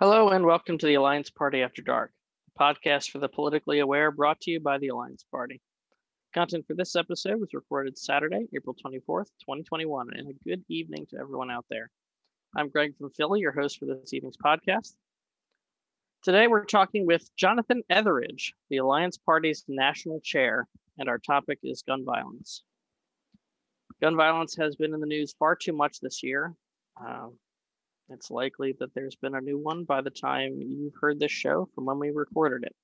Hello and welcome to the Alliance Party After Dark, a podcast for the politically aware brought to you by the Alliance Party. Content for this episode was recorded Saturday, April 24th, 2021, and a good evening to everyone out there. I'm Greg from Philly, your host for this evening's podcast. Today we're talking with Jonathan Etheridge, the Alliance Party's national chair, and our topic is gun violence. Gun violence has been in the news far too much this year. Uh, it's likely that there's been a new one by the time you've heard this show from when we recorded it.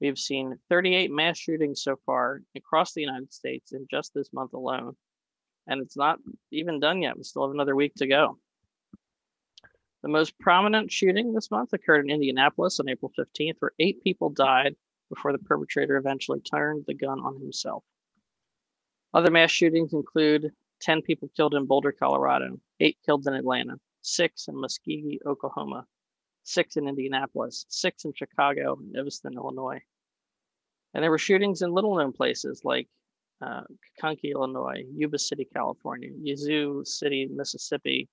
We've seen 38 mass shootings so far across the United States in just this month alone. And it's not even done yet. We still have another week to go. The most prominent shooting this month occurred in Indianapolis on April 15th, where eight people died before the perpetrator eventually turned the gun on himself. Other mass shootings include 10 people killed in Boulder, Colorado, eight killed in Atlanta, six in Muskogee, Oklahoma, six in Indianapolis, six in Chicago, and Evanston, Illinois. And there were shootings in little known places like uh, Kankakee, Illinois, Yuba City, California, Yazoo City, Mississippi,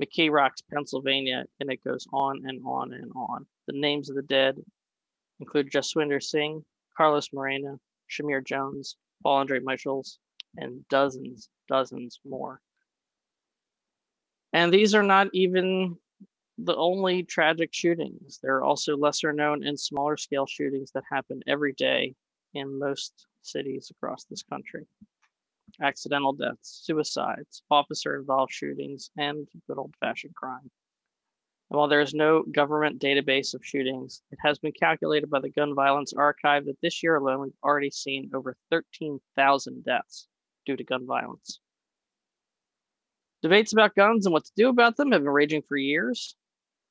McKees Rocks, Pennsylvania, and it goes on and on and on. The names of the dead include Jaswinder Singh, Carlos Moreno, Shamir Jones, Paul Andre Michels, and dozens, dozens more. And these are not even the only tragic shootings. There are also lesser known and smaller scale shootings that happen every day in most cities across this country. Accidental deaths, suicides, officer involved shootings, and good old fashioned crime. And while there is no government database of shootings, it has been calculated by the Gun Violence Archive that this year alone we've already seen over 13,000 deaths due to gun violence. Debates about guns and what to do about them have been raging for years.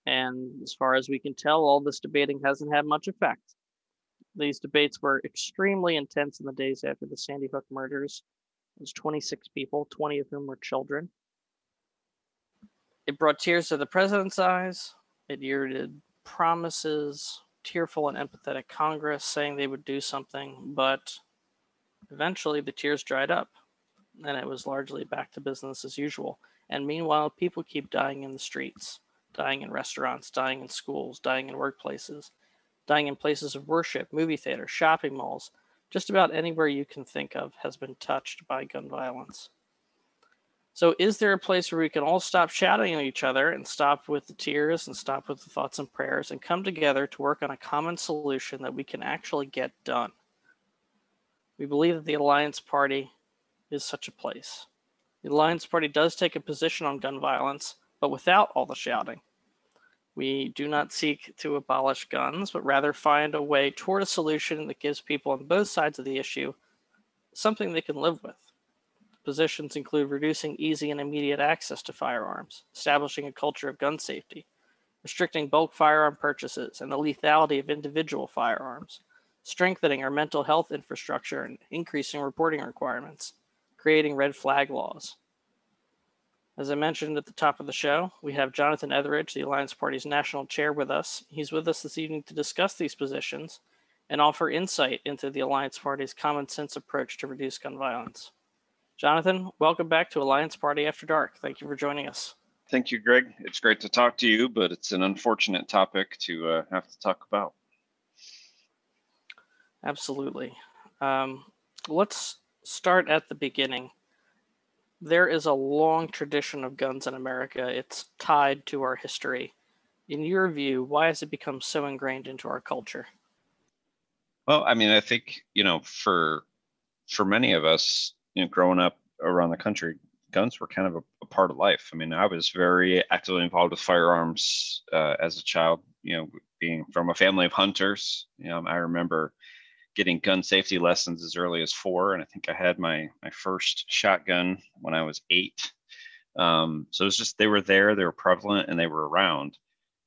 And as far as we can tell, all this debating hasn't had much effect. These debates were extremely intense in the days after the Sandy Hook murders. It was 26 people, 20 of whom were children. It brought tears to the president's eyes. It yielded promises, tearful and empathetic Congress saying they would do something, but eventually the tears dried up and it was largely back to business as usual. And meanwhile, people keep dying in the streets, dying in restaurants, dying in schools, dying in workplaces, dying in places of worship, movie theaters, shopping malls. Just about anywhere you can think of has been touched by gun violence. So, is there a place where we can all stop shouting at each other and stop with the tears and stop with the thoughts and prayers and come together to work on a common solution that we can actually get done? We believe that the Alliance Party is such a place. The Alliance Party does take a position on gun violence, but without all the shouting. We do not seek to abolish guns, but rather find a way toward a solution that gives people on both sides of the issue something they can live with. Positions include reducing easy and immediate access to firearms, establishing a culture of gun safety, restricting bulk firearm purchases and the lethality of individual firearms, strengthening our mental health infrastructure and increasing reporting requirements, creating red flag laws. As I mentioned at the top of the show, we have Jonathan Etheridge, the Alliance Party's national chair, with us. He's with us this evening to discuss these positions and offer insight into the Alliance Party's common sense approach to reduce gun violence. Jonathan, welcome back to Alliance Party After Dark. Thank you for joining us. Thank you, Greg. It's great to talk to you, but it's an unfortunate topic to uh, have to talk about. Absolutely. Um, let's start at the beginning. There is a long tradition of guns in America. It's tied to our history. In your view, why has it become so ingrained into our culture? Well, I mean, I think, you know, for for many of us, you know, growing up around the country, guns were kind of a, a part of life. I mean, I was very actively involved with firearms uh, as a child, you know, being from a family of hunters. You know, I remember getting gun safety lessons as early as four, and I think I had my my first shotgun when I was eight. Um, so it was just they were there, they were prevalent, and they were around.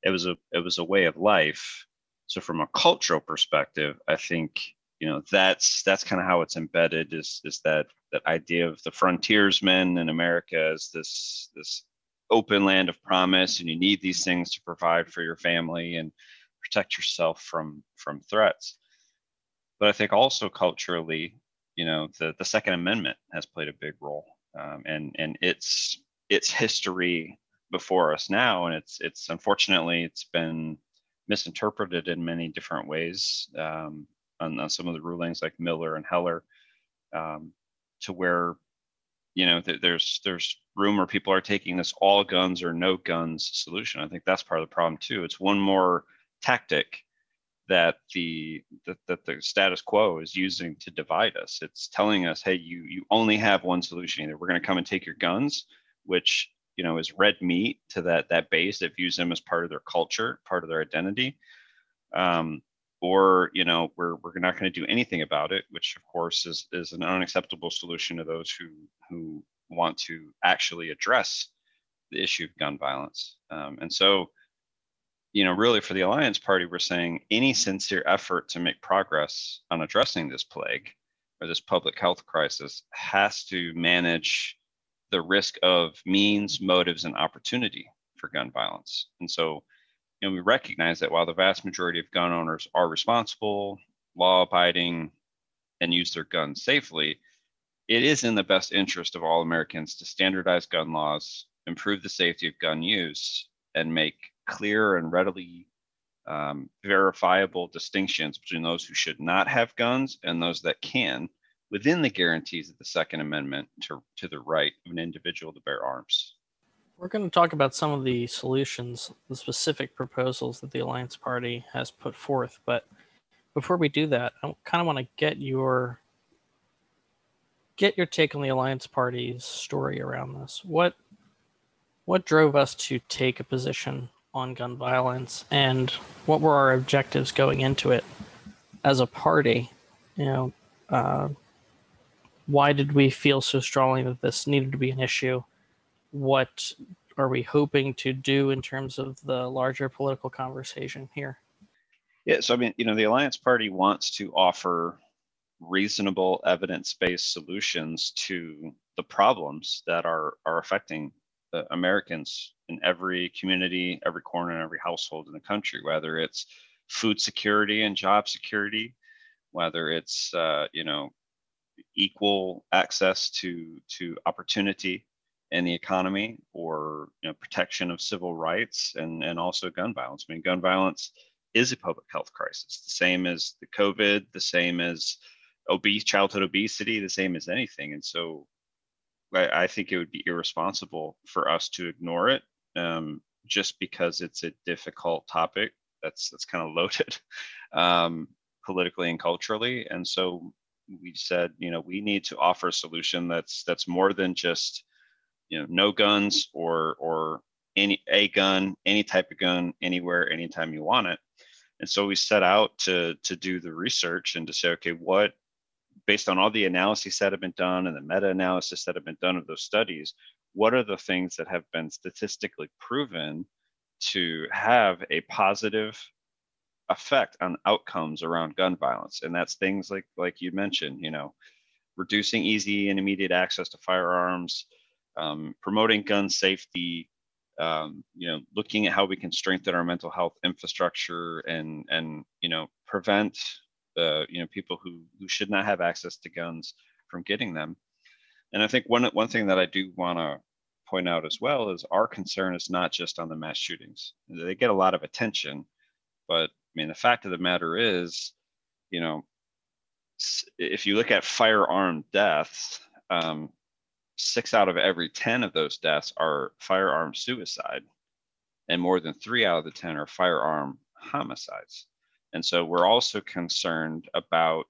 It was a it was a way of life. So from a cultural perspective, I think you know that's that's kind of how it's embedded is is that that idea of the frontiersmen in America as this this open land of promise, and you need these things to provide for your family and protect yourself from from threats but I think also culturally, you know, the the Second Amendment has played a big role, um, and and its its history before us now, and it's it's unfortunately it's been misinterpreted in many different ways um, on, on, some of the rulings, like Miller and Heller, um, to where you know th- there's there's rumor people are taking this all guns or no guns solution. I think that's part of the problem too. It's one more tactic that the that, that the status quo is using to divide us. It's telling us, hey, you you only have one solution. Either we're going to come and take your guns, which you know is red meat to that that base that views them as part of their culture, part of their identity, um, or you know we're we're not going to do anything about it, which of course is is an unacceptable solution to those who who want to actually address the issue of gun violence. Um, and so you know, really for the Alliance Party, we're saying any sincere effort to make progress on addressing this plague or this public health crisis has to manage the risk of means, motives, and opportunity for gun violence. And so, you know, we recognize that while the vast majority of gun owners are responsible, law abiding, and use their guns safely, it is in the best interest of all Americans to standardize gun laws, improve the safety of gun use, and make clear and readily um, verifiable distinctions between those who should not have guns and those that can within the guarantees of the Second Amendment to, to the right of an individual to bear arms. We're going to talk about some of the solutions, the specific proposals that the Alliance Party has put forth. But before we do that, I kind of want to get your get your take on the Alliance Party's story around this. What what drove us to take a position on gun violence and what were our objectives going into it as a party? You know, uh, why did we feel so strongly that this needed to be an issue? What are we hoping to do in terms of the larger political conversation here? Yeah, so I mean, you know, the Alliance Party wants to offer reasonable evidence-based solutions to the problems that are are affecting Americans in every community, every corner, and every household in the country, whether it's food security and job security, whether it's uh, you know equal access to to opportunity in the economy, or you know protection of civil rights, and and also gun violence. I mean, gun violence is a public health crisis, the same as the COVID, the same as obese childhood obesity, the same as anything. And so I, I think it would be irresponsible for us to ignore it um, just because it's a difficult topic that's that's kind of loaded um, politically and culturally. And so we said, you know, we need to offer a solution that's that's more than just you know no guns or or any a gun, any type of gun, anywhere, anytime you want it. And so we set out to to do the research and to say, okay, what based on all the analyses that have been done and the meta-analysis that have been done of those studies, what are the things that have been statistically proven to have a positive effect on outcomes around gun violence? And that's things like like you mentioned, you know, reducing easy and immediate access to firearms, um, promoting gun safety, um, you know, looking at how we can strengthen our mental health infrastructure and and you know prevent uh, you know people who who should not have access to guns from getting them. And I think one one thing that I do want to point out as well is our concern is not just on the mass shootings. They get a lot of attention, but I mean the fact of the matter is, you know, if you look at firearm deaths, um, six out of every ten of those deaths are firearm suicide, and more than three out of the ten are firearm homicides. And so we're also concerned about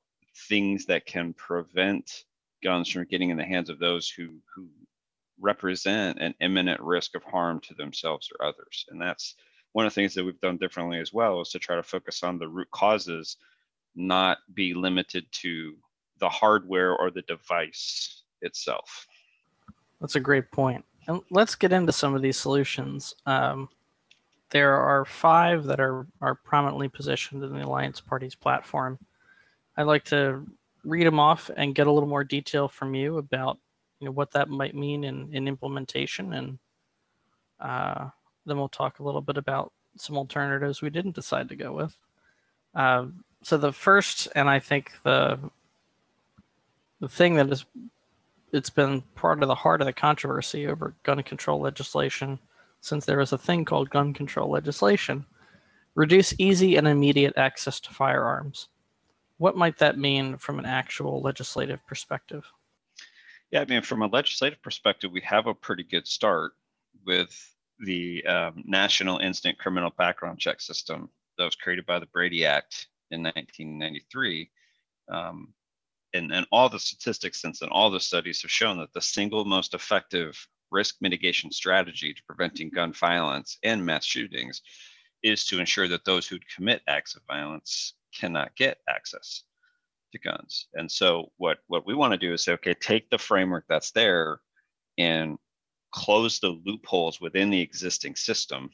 things that can prevent guns from getting in the hands of those who, who represent an imminent risk of harm to themselves or others. And that's one of the things that we've done differently as well is to try to focus on the root causes, not be limited to the hardware or the device itself. That's a great point. And let's get into some of these solutions. Um, there are five that are, are prominently positioned in the Alliance Party's platform. I'd like to read them off and get a little more detail from you about you know what that might mean in, in implementation and uh, then we'll talk a little bit about some alternatives we didn't decide to go with. Uh, so the first, and I think the the thing that is it's been part of the heart of the controversy over gun control legislation since there is a thing called gun control legislation, Reduce easy and immediate access to firearms. What might that mean from an actual legislative perspective? Yeah, I mean, from a legislative perspective, we have a pretty good start with the um, National Instant Criminal Background Check System that was created by the Brady Act in 1993. Um, and, and all the statistics since then, all the studies have shown that the single most effective risk mitigation strategy to preventing gun violence and mass shootings is to ensure that those who commit acts of violence cannot get access to guns. And so what what we want to do is say, okay, take the framework that's there and close the loopholes within the existing system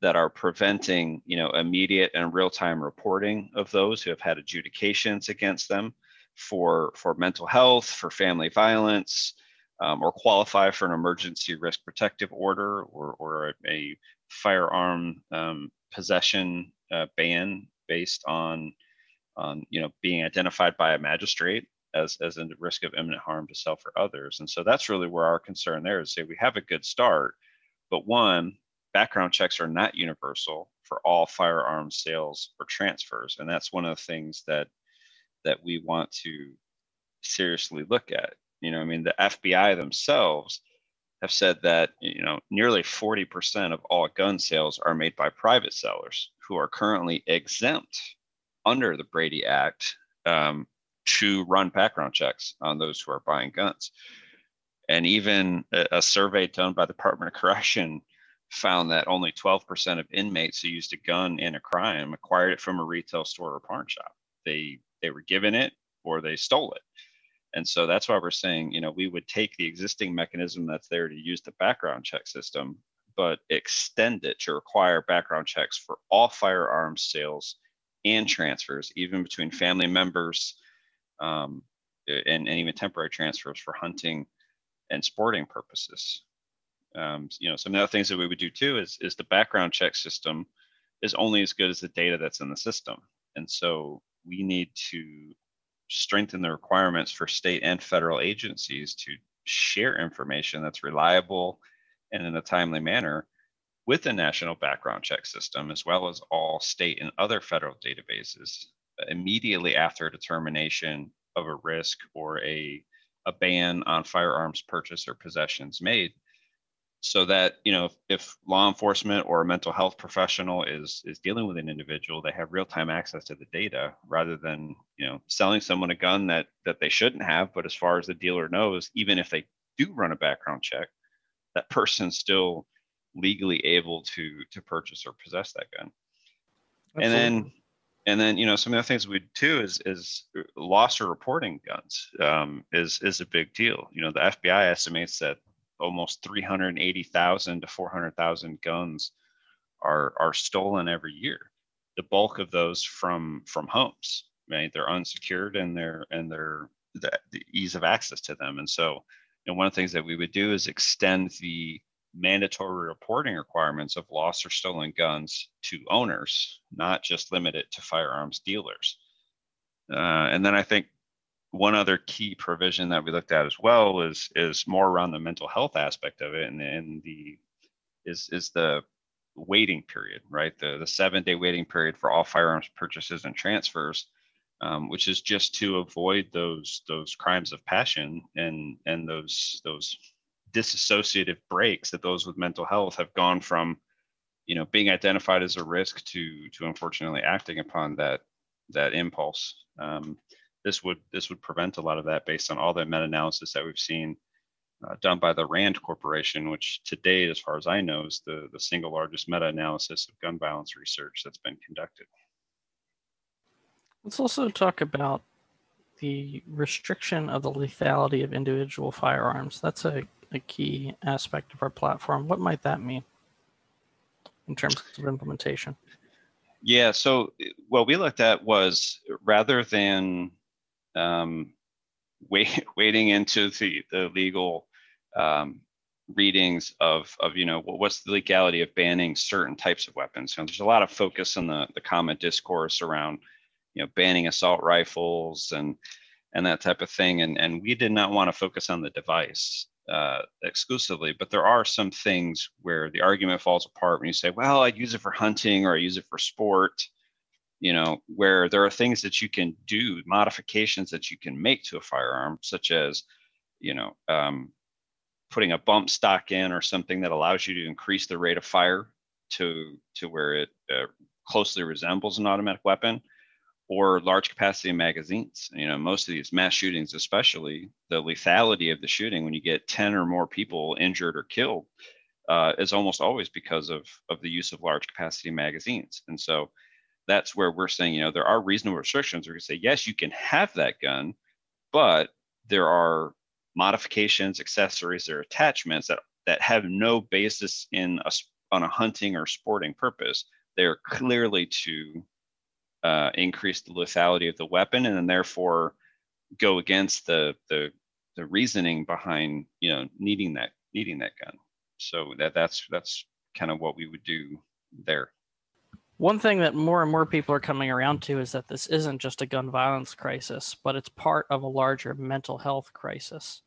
that are preventing, you know, immediate and real-time reporting of those who have had adjudications against them for for mental health, for family violence, um, or qualify for an emergency risk protective order or, or a, firearm um, possession uh, ban based on, on you know being identified by a magistrate as as a risk of imminent harm to self or others. And so that's really where our concern there is say we have a good start, but one, background checks are not universal for all firearm sales or transfers. And that's one of the things that that we want to seriously look at. You know, I mean, the FBI themselves have said that you know nearly 40% of all gun sales are made by private sellers who are currently exempt under the Brady Act um, to run background checks on those who are buying guns. And even a, a survey done by the Department of Correction found that only 12% of inmates who used a gun in a crime acquired it from a retail store or pawn shop. They they were given it or they stole it. And so that's why we're saying, you know, we would take the existing mechanism that's there to use the background check system, but extend it to require background checks for all firearms sales and transfers, even between family members um, and, and, even temporary transfers for hunting and sporting purposes. Um, you know, some of the things that we would do too is, is the background check system is only as good as the data that's in the system. And so we need to strengthen the requirements for state and federal agencies to share information that's reliable and in a timely manner with the national background check system, as well as all state and other federal databases immediately after a determination of a risk or a, a ban on firearms purchase or possessions made so that you know if, if, law enforcement or a mental health professional is is dealing with an individual they have real-time access to the data rather than you know selling someone a gun that that they shouldn't have. But as far as the dealer knows even if they do run a background check that person's still legally able to to purchase or possess that gun. Absolutely. and then and then you know some of the things we do too is is loss or reporting guns um, is is a big deal. You know the fbi estimates that almost 380,000 to 400,000 guns are are stolen every year. The bulk of those from from homes. Right? They're unsecured and they're and they're the, the ease of access to them. And so, know, one of the things that we would do is extend the mandatory reporting requirements of lost or stolen guns to owners, not just limit it to firearms dealers. Uh, and then I think one other key provision that we looked at as well is is more around the mental health aspect of it and, and the is is the waiting period right? The the seven day waiting period for all firearms purchases and transfers um, which is just to avoid those those crimes of passion and and those those disassociative breaks that those with mental health have gone from you know being identified as a risk to to unfortunately acting upon that that impulse. Um, this would this would prevent a lot of that based on all the meta-analysis that we've seen uh, done by the Rand Corporation, which to date, as far as I know, is the, the single largest meta-analysis of gun violence research that's been conducted. Let's also talk about the restriction of the lethality of individual firearms. That's a, a key aspect of our platform. What might that mean in terms of implementation? Yeah, so what we looked at was rather than um, wait, wading into the, the legal um, readings of, of, you know, what's the legality of banning certain types of weapons. So there's a lot of focus in the, the common discourse around, you know, banning assault rifles and, and that type of thing. And, and we did not want to focus on the device. uh, exclusively, but there are some things where the argument falls apart when you say, well, I use it for hunting or I use it for sport, you know, where there are things that you can do, modifications that you can make to a firearm, such as, you know, um, putting a bump stock in or something that allows you to increase the rate of fire to to where it uh, closely resembles an automatic weapon or large capacity magazines. You know, most of these mass shootings, especially the lethality of the shooting, when you get 10 or more people injured or killed, uh, is almost always because of, of the use of large capacity magazines. And so that's where we're saying, you know, there are reasonable restrictions. We're going to say, yes, you can have that gun, but there are modifications, accessories, or attachments that, that have no basis in a, on a hunting or sporting purpose. They're clearly to uh, increase the lethality of the weapon, and then therefore go against the the the reasoning behind you know needing that needing that gun. So that that's that's kind of what we would do there. One thing that more and more people are coming around to is that this isn't just a gun violence crisis, but it's part of a larger mental health crisis.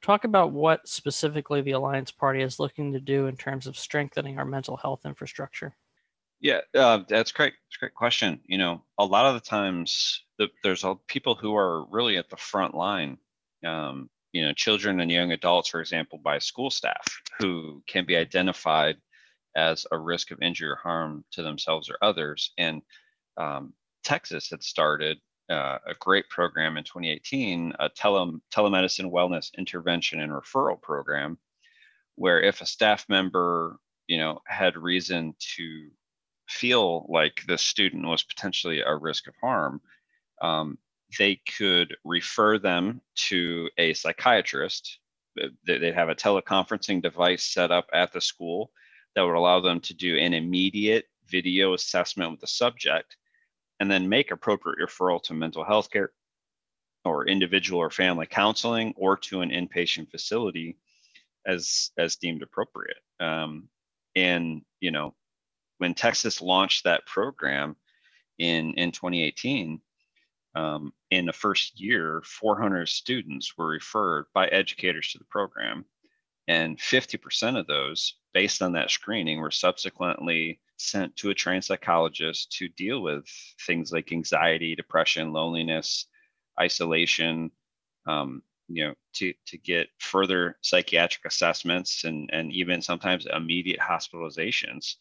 Talk about what specifically the Alliance Party is looking to do in terms of strengthening our mental health infrastructure. Yeah, uh, that's great. It's a great question. You know, a lot of the times the, there's a, people who are really at the front line. Um, you know, children and young adults, for example, by school staff who can be identified as a risk of injury or harm to themselves or others. And um, Texas had started uh, a great program in 2018, a tele- telemedicine wellness intervention and referral program, where if a staff member, you know, had reason to feel like the student was potentially a risk of harm, um, they could refer them to a psychiatrist. They'd have a teleconferencing device set up at the school that would allow them to do an immediate video assessment with the subject and then make appropriate referral to mental health care or individual or family counseling or to an inpatient facility as as deemed appropriate. Um, and you know when Texas launched that program in in 2018, um, in the first year, 400 students were referred by educators to the program, and 50% of those, based on that screening, were subsequently sent to a trained psychologist to deal with things like anxiety, depression, loneliness, isolation. Um, you know, to to get further psychiatric assessments and and even sometimes immediate hospitalizations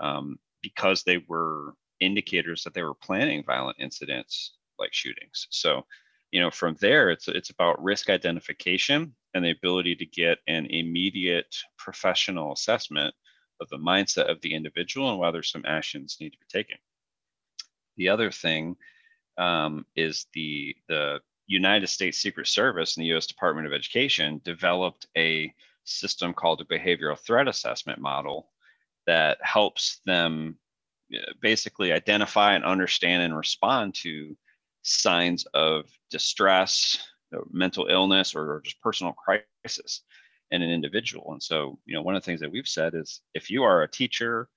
um, because they were indicators that they were planning violent incidents like shootings. So, you know, from there, it's it's about risk identification and the ability to get an immediate professional assessment of the mindset of the individual and whether some actions need to be taken. The other thing um, is the the United States Secret Service and the U.S. Department of Education developed a system called a Behavioral Threat Assessment Model that helps them uh, basically identify and understand and respond to signs of distress, mental illness, or just personal crisis in an individual. And so, you know, one of the things that we've said is if you are a teacher,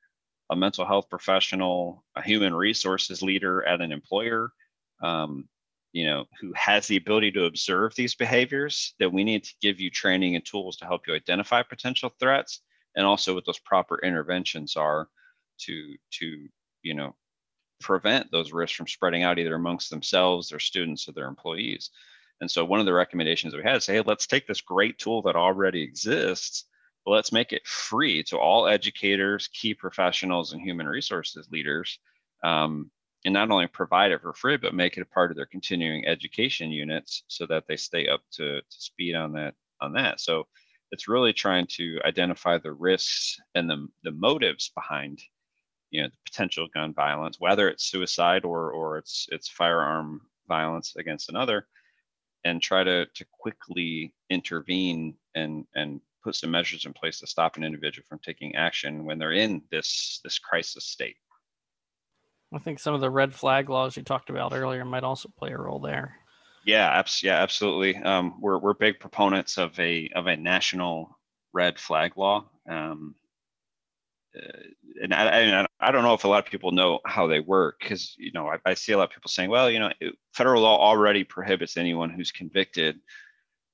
a mental health professional, a human resources leader at an employer, um, you know, who has the ability to observe these behaviors, that we need to give you training and tools to help you identify potential threats and also what those proper interventions are to to you know prevent those risks from spreading out either amongst themselves their students or their employees. And so one of the recommendations we had is hey let's take this great tool that already exists but let's make it free to all educators key professionals and human resources leaders um, and not only provide it for free but make it a part of their continuing education units so that they stay up to, to speed on that on that. So it's really trying to identify the risks and the, the motives behind you know the potential gun violence whether it's suicide or or it's it's firearm violence against another and try to to quickly intervene and and put some measures in place to stop an individual from taking action when they're in this this crisis state i think some of the red flag laws you talked about earlier might also play a role there yeah, abs- yeah, absolutely. Um, we're we're big proponents of a of a national red flag law. Um, uh, and I, I, I don't know if a lot of people know how they work because you know I, I, see a lot of people saying, well, you know, federal law already prohibits anyone who's convicted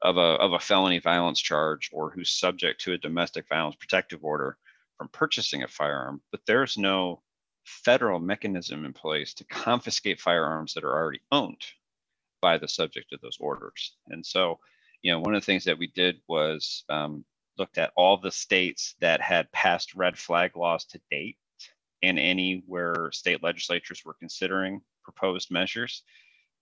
of a of a felony violence charge or who's subject to a domestic violence protective order from purchasing a firearm, but there's no federal mechanism in place to confiscate firearms that are already owned by the subject of those orders. And so, you know, one of the things that we did was um, looked at all the states that had passed red flag laws to date and any where state legislatures were considering proposed measures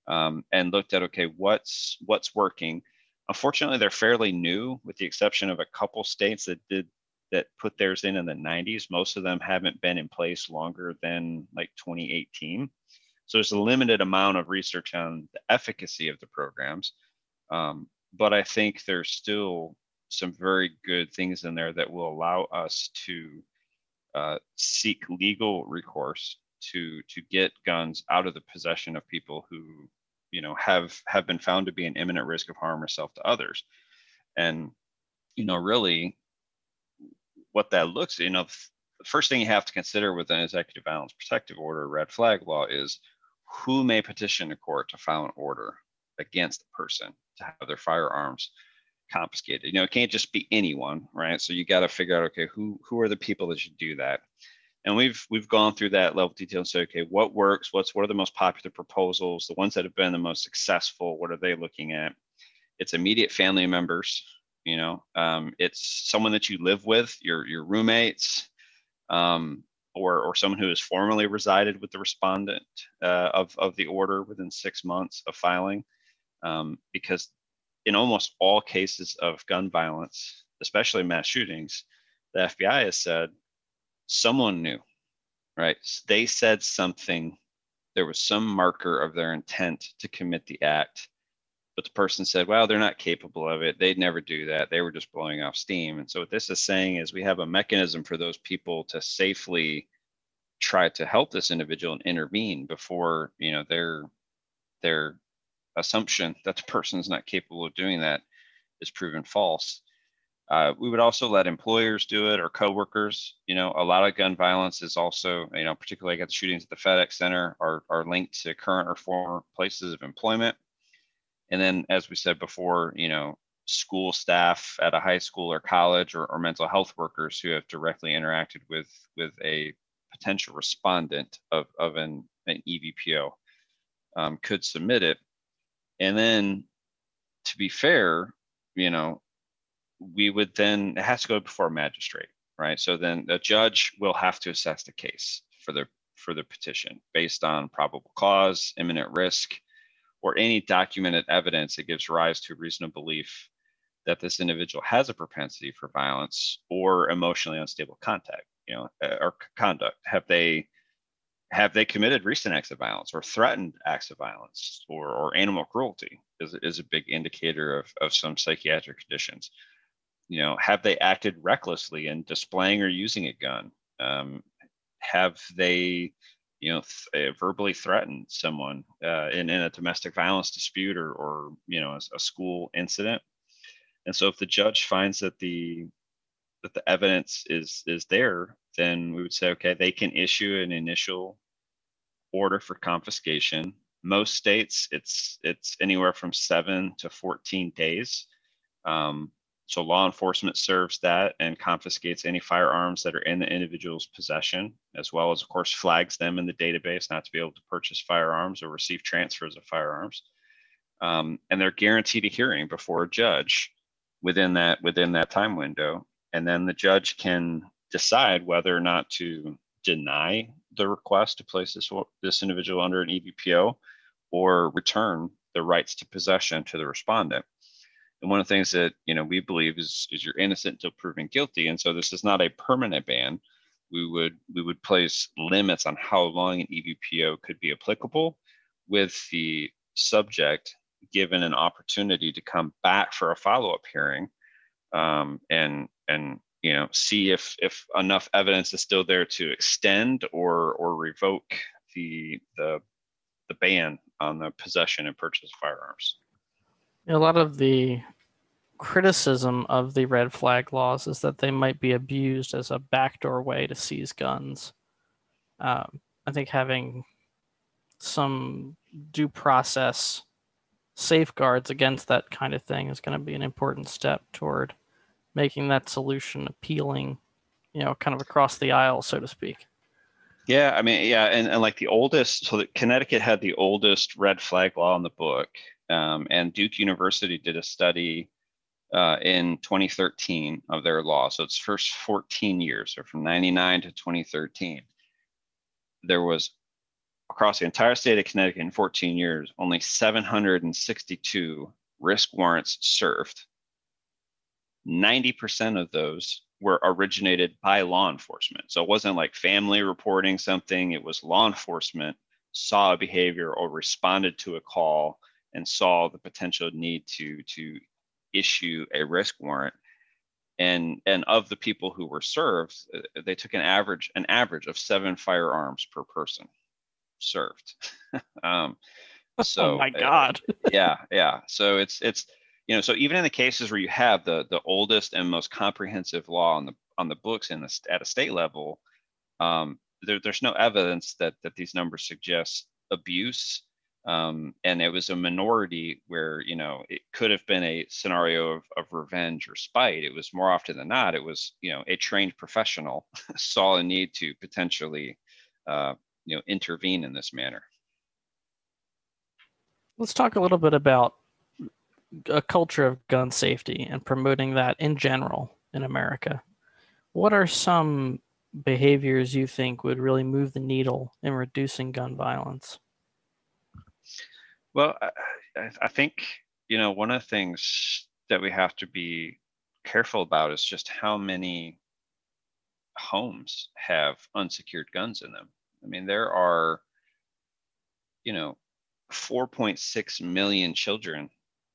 um, and looked at okay what's what's working. Unfortunately they're fairly new with the exception of a couple states that did that put theirs in in the 90s most of them haven't been in place longer than like 2018 so there's a limited amount of research on the efficacy of the programs um, but i think there's still some very good things in there that will allow us to uh, seek legal recourse to to get guns out of the possession of people who you know have have been found to be an imminent risk of harm or self to others. And you know really what that looks you know the first thing you have to consider with an executive violence protective order red flag law is who may petition a court to file an order against the person to have their firearms confiscated. You know, it can't just be anyone, right? So you got to figure out, okay, who who are the people that should do that? And we've we've gone through that level of detail and said, okay, what works? What's what are the most popular proposals? The ones that have been the most successful? What are they looking at? It's immediate family members. You know, um, it's someone that you live with, your your roommates, um, or or someone who has formerly resided with the respondent uh, of of the order within six months of filing, um, because in almost all cases of gun violence, especially mass shootings, the FBI has said someone knew, right? They said something, there was some marker of their intent to commit the act, but the person said, well, they're not capable of it. They'd never do that. They were just blowing off steam. And so what this is saying is we have a mechanism for those people to safely try to help this individual and intervene before, you know, their their assumption that the person is not capable of doing that is proven false. Uh, we would also let employers do it or coworkers. You know, a lot of gun violence is also, you know, particularly at the shootings at the FedEx Center are, are linked to current or former places of employment. And then, as we said before, you know, school staff at a high school or college or, or mental health workers who have directly interacted with with a potential respondent of, of an, an EVPO um, could submit it and then to be fair, you know, we would then it has to go before a magistrate, right? So then the judge will have to assess the case for the for the petition based on probable cause, imminent risk, or any documented evidence that gives rise to reasonable belief that this individual has a propensity for violence or emotionally unstable contact, you know, uh, or conduct. Have they have they committed recent acts of violence or threatened acts of violence or, or animal cruelty is, is a big indicator of, of some psychiatric conditions. You know have they acted recklessly in displaying or using a gun? Um, have they you know th- verbally threatened someone uh, in, in a domestic violence dispute or, or you know a, a school incident? And so if the judge finds that the that the evidence is is there then we would say, okay, they can issue an initial order for confiscation. Most states, it's it's anywhere from seven to 14 days. Um, so law enforcement serves that and confiscates any firearms that are in the individual's possession, as well as, of course, flags them in the database not to be able to purchase firearms or receive transfers of firearms. Um, and they're guaranteed a hearing before a judge within that within that time window. And then the judge can decide whether or not to deny the request to place this, this individual under an EVPO or return the rights to possession to the respondent. And one of the things that you know we believe is is you're innocent until proven guilty, and so this is not a permanent ban. We would we would place limits on how long an EVPO could be applicable, with the subject given an opportunity to come back for a follow-up hearing, um, and and you know see if if enough evidence is still there to extend or or revoke the the the ban on the possession and purchase of firearms. A lot of the criticism of the red flag laws is that they might be abused as a backdoor way to seize guns. Um, i think having some due process safeguards against that kind of thing is going to be an important step toward making that solution appealing, you know, kind of across the aisle, so to speak. Yeah, I mean, yeah, and, and like the oldest, so that Connecticut had the oldest red flag law in the book, um, and Duke University did a study uh, in 2013 of their law. So it's first 14 years, so from 99 to 2013. There was across the entire state of Connecticut in 14 years, only 762 risk warrants served. 90% of those were originated by law enforcement. So it wasn't like family reporting something, it was law enforcement saw a behavior or responded to a call and saw the potential need to to issue a risk warrant and and of the people who were served uh, they took an average an average of seven firearms per person served um so oh my god. yeah yeah so it's it's you know so even in the cases where you have the the oldest and most comprehensive law on the on the books in the at a state level um there, there's no evidence that that these numbers suggest abuse um, and it was a minority where you know it could have been a scenario of, of revenge or spite. It was more often than not it was you know a trained professional saw a need to potentially uh, you know intervene in this manner. Let's talk a little bit about a culture of gun safety and promoting that in general in America. What are some behaviors you think would really move the needle in reducing gun violence? well I, I- think you know one of the things that we have to be careful about is just how many homes have unsecured guns in them i mean there are you know 4.6 million children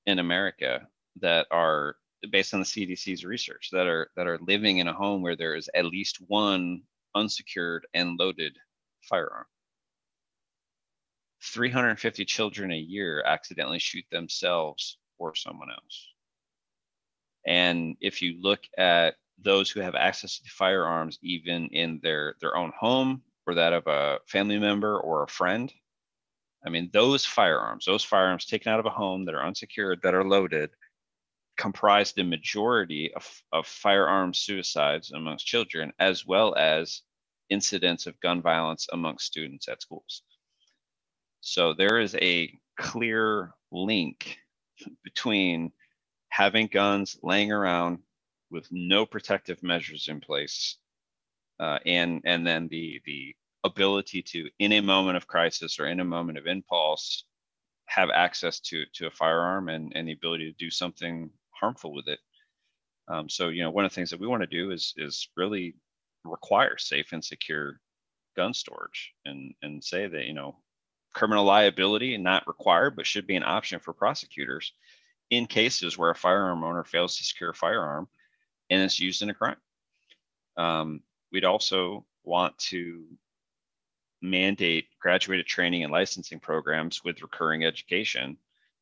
in America that are based on the CDC's research that are that are living in a home where there is at least one unsecured and loaded firearm. 350 children a year accidentally shoot themselves or someone else. And if you look at those who have access to firearms even in their their own home or that of a family member or a friend, I mean, those firearms, those firearms taken out of a home that are unsecured, that are loaded, comprise the majority of, of firearm suicides amongst children, as well as incidents of gun violence amongst students at schools. So there is a clear link between having guns laying around with no protective measures in place uh, and and then the the ability to, in a moment of crisis or in a moment of impulse, have access to to a firearm and, and the ability to do something harmful with it. Um, so, you know, one of the things that we want to do is is really require safe and secure gun storage and and say that, you know, criminal liability not required, but should be an option for prosecutors in cases where a firearm owner fails to secure a firearm and it's used in a crime. Um, we'd also want to mandate graduated training and licensing programs with recurring education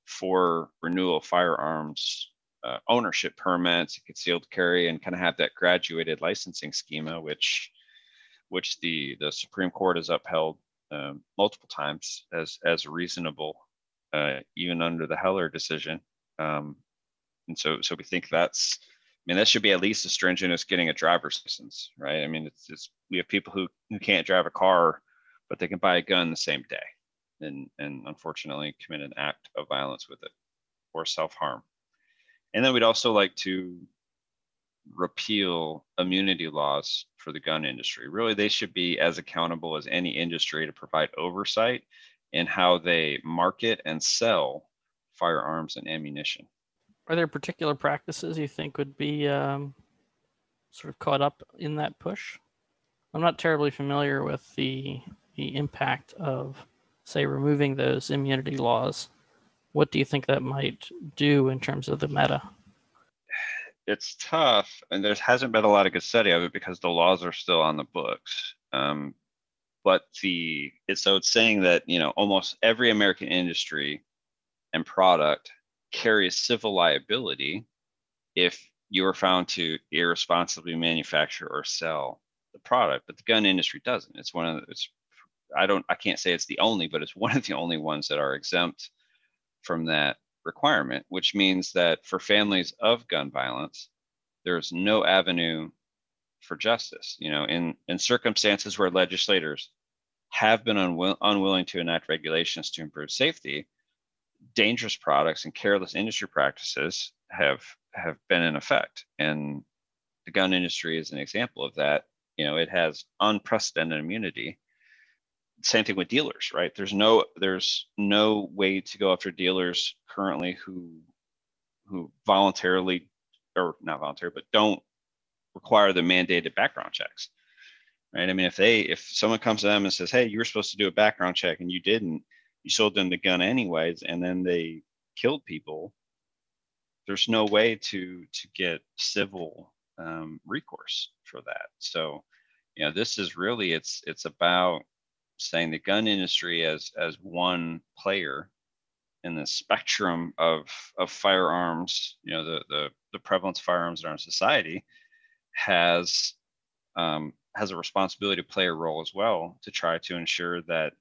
for renewal firearms uh, ownership permits, concealed carry, and kind of have that graduated licensing schema, which which the the Supreme Court has upheld um, multiple times as as reasonable, uh, even under the Heller decision. Um, and so so we think that's I mean, that should be at least as stringent as getting a driver's license, right? I mean, it's, it's we have people who, who can't drive a car but they can buy a gun the same day and, and unfortunately commit an act of violence with it or self-harm. And then we'd also like to repeal immunity laws for the gun industry. Really, they should be as accountable as any industry to provide oversight in how they market and sell firearms and ammunition. Are there particular practices you think would be um, sort of caught up in that push? I'm not terribly familiar with the the impact of, say, removing those immunity laws. What do you think that might do in terms of the meta? It's tough, and there hasn't been a lot of good study of it because the laws are still on the books. Um, but the it's so it's saying that you know almost every American industry and product carries civil liability if you are found to irresponsibly manufacture or sell the product, but the gun industry doesn't. It's one of the, it's I don't I can't say it's the only, but it's one of the only ones that are exempt from that requirement, which means that for families of gun violence, there's no avenue for justice. You know, in in circumstances where legislators have been unwill- unwilling to enact regulations to improve safety, dangerous products and careless industry practices have have been in effect. And the gun industry is an example of that. You know, it has unprecedented immunity. Same thing with dealers, right? There's no there's no way to go after dealers currently who who voluntarily or not voluntarily, but don't require the mandated background checks. Right. I mean, if they if someone comes to them and says, Hey, you were supposed to do a background check and you didn't, you sold them the gun anyways, and then they killed people, there's no way to to get civil um, recourse for that. So, you know, this is really it's it's about saying the gun industry as as one player in the spectrum of of firearms, you know, the the the prevalence of firearms in our society has um, has a responsibility to play a role as well to try to ensure that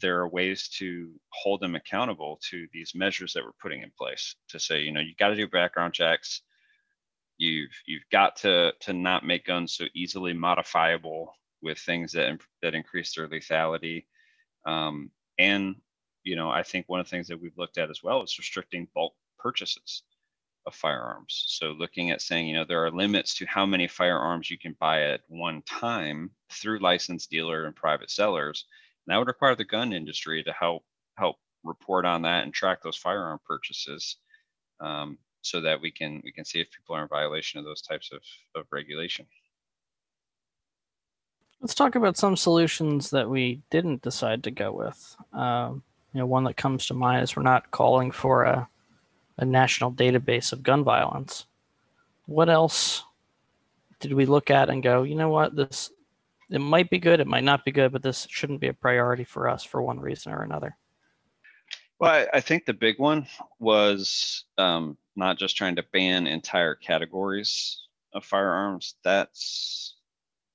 there are ways to hold them accountable to these measures that we're putting in place to say you know you got to do background checks. You've you've got to to not make guns so easily modifiable with things that that increase their lethality. Um, and you know i think one of the things that we've looked at as well is restricting bulk purchases of firearms. So looking at saying you know there are limits to how many firearms you can buy at one time through licensed dealer and private sellers. And that would require the gun industry to help help report on that and track those firearm purchases um, so that we can we can see if people are in violation of those types of, of regulation. Let's talk about some solutions that we didn't decide to go with. Um, you know, one that comes to mind is we're not calling for a, a national database of gun violence. What else did we look at and go, you know what, this it might be good, it might not be good, but this shouldn't be a priority for us for one reason or another. Well, I, I think the big one was um, not just trying to ban entire categories of firearms. That's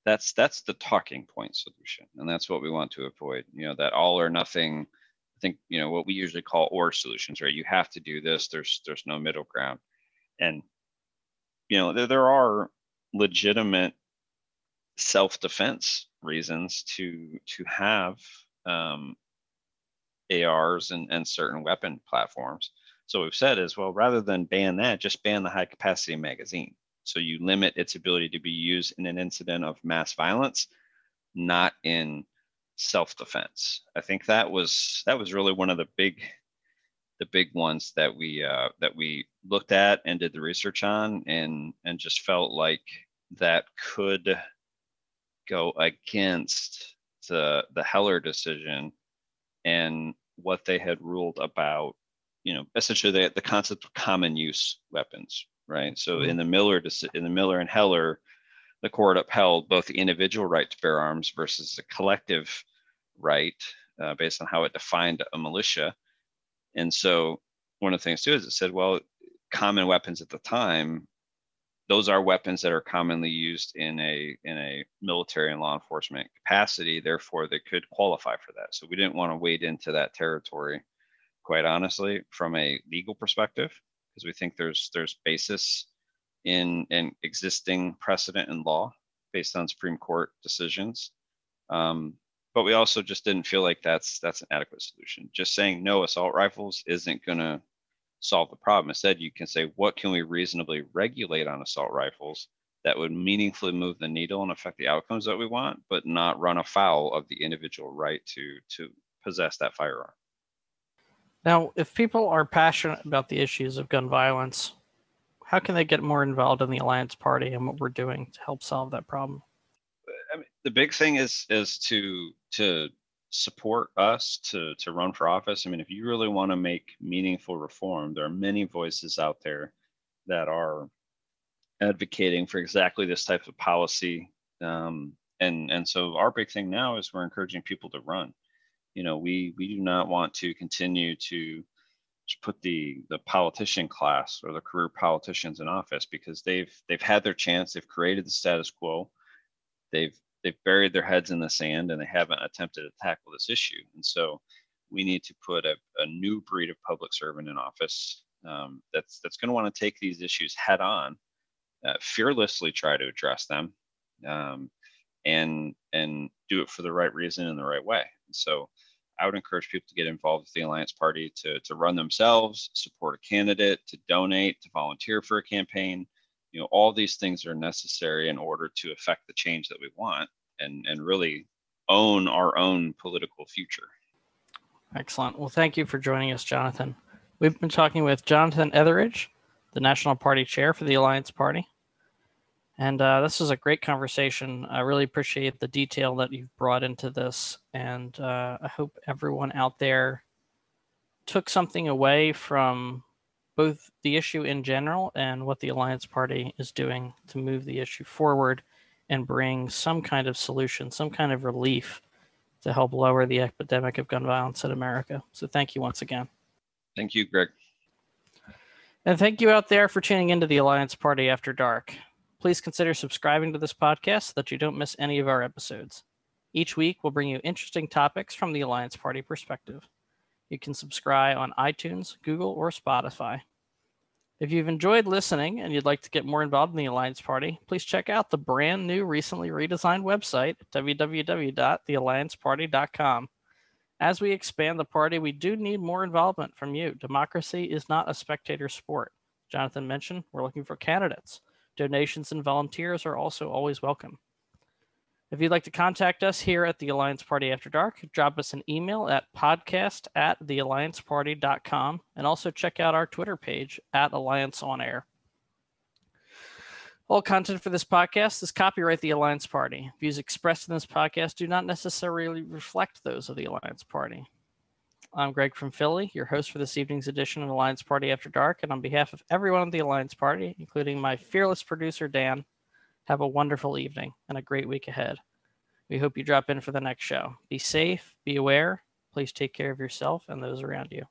that's that's the talking point solution, and that's what we want to avoid. You know, that all or nothing. I think you know what we usually call or solutions, right? You have to do this. There's there's no middle ground, and you know there, there are legitimate self-defense reasons to to have um, ARs and, and certain weapon platforms. So we've said is, well, rather than ban that, just ban the high capacity magazine. So you limit its ability to be used in an incident of mass violence, not in self-defense. I think that was that was really one of the big the big ones that we uh, that we looked at and did the research on and and just felt like that could go against the the Heller decision and what they had ruled about, you know, essentially the, the concept of common use weapons, right? So mm-hmm. in the Miller in the Miller and Heller, the court upheld both the individual right to bear arms versus the collective right uh, based on how it defined a militia. And so one of the things too is it said, well, common weapons at the time those are weapons that are commonly used in a in a military and law enforcement capacity therefore they could qualify for that so we didn't want to wade into that territory quite honestly from a legal perspective because we think there's there's basis in an existing precedent and law based on supreme court decisions um, but we also just didn't feel like that's that's an adequate solution just saying no assault rifles isn't going to solve the problem. Instead, you can say, what can we reasonably regulate on assault rifles that would meaningfully move the needle and affect the outcomes that we want, but not run afoul of the individual right to to possess that firearm. Now, if people are passionate about the issues of gun violence, how can they get more involved in the Alliance Party and what we're doing to help solve that problem? I mean, the big thing is is to to support us to to run for office. I mean, if you really want to make meaningful reform, there are many voices out there that are advocating for exactly this type of policy. Um, and and so our big thing now is we're encouraging people to run. You know, we we do not want to continue to put the the politician class or the career politicians in office because they've they've had their chance. They've created the status quo. They've they've buried their heads in the sand and they haven't attempted to tackle this issue. And so we need to put a, a new breed of public servant in office um, that's that's going to want to take these issues head on, uh, fearlessly try to address them, um, and and do it for the right reason in the right way. So I would encourage people to get involved with the Alliance Party to to run themselves, support a candidate, to donate, to volunteer for a campaign. You know, all these things are necessary in order to affect the change that we want and and really own our own political future. Excellent. Well, thank you for joining us, Jonathan. We've been talking with Jonathan Etheridge, the National Party Chair for the Alliance Party. And uh, this was a great conversation. I really appreciate the detail that you've brought into this. And uh, I hope everyone out there took something away from both the issue in general and what the Alliance Party is doing to move the issue forward and bring some kind of solution, some kind of relief to help lower the epidemic of gun violence in America. So thank you once again. Thank you, Greg. And thank you out there for tuning into the Alliance Party After Dark. Please consider subscribing to this podcast so that you don't miss any of our episodes. Each week, we'll bring you interesting topics from the Alliance Party perspective. You can subscribe on iTunes, Google, or Spotify. If you've enjoyed listening and you'd like to get more involved in the Alliance Party, please check out the brand new, recently redesigned website, www.theallianceparty.com. As we expand the party, we do need more involvement from you. Democracy is not a spectator sport. Jonathan mentioned we're looking for candidates. Donations and volunteers are also always welcome. If you'd like to contact us here at the Alliance Party After Dark, drop us an email at podcast at theallianceparty.com and also check out our Twitter page at Alliance On Air. All content for this podcast is copyright the Alliance Party. Views expressed in this podcast do not necessarily reflect those of the Alliance Party. I'm Greg from Philly, your host for this evening's edition of Alliance Party After Dark. And on behalf of everyone at the Alliance Party, including my fearless producer, Dan, have a wonderful evening and a great week ahead. We hope you drop in for the next show. Be safe, be aware, please take care of yourself and those around you.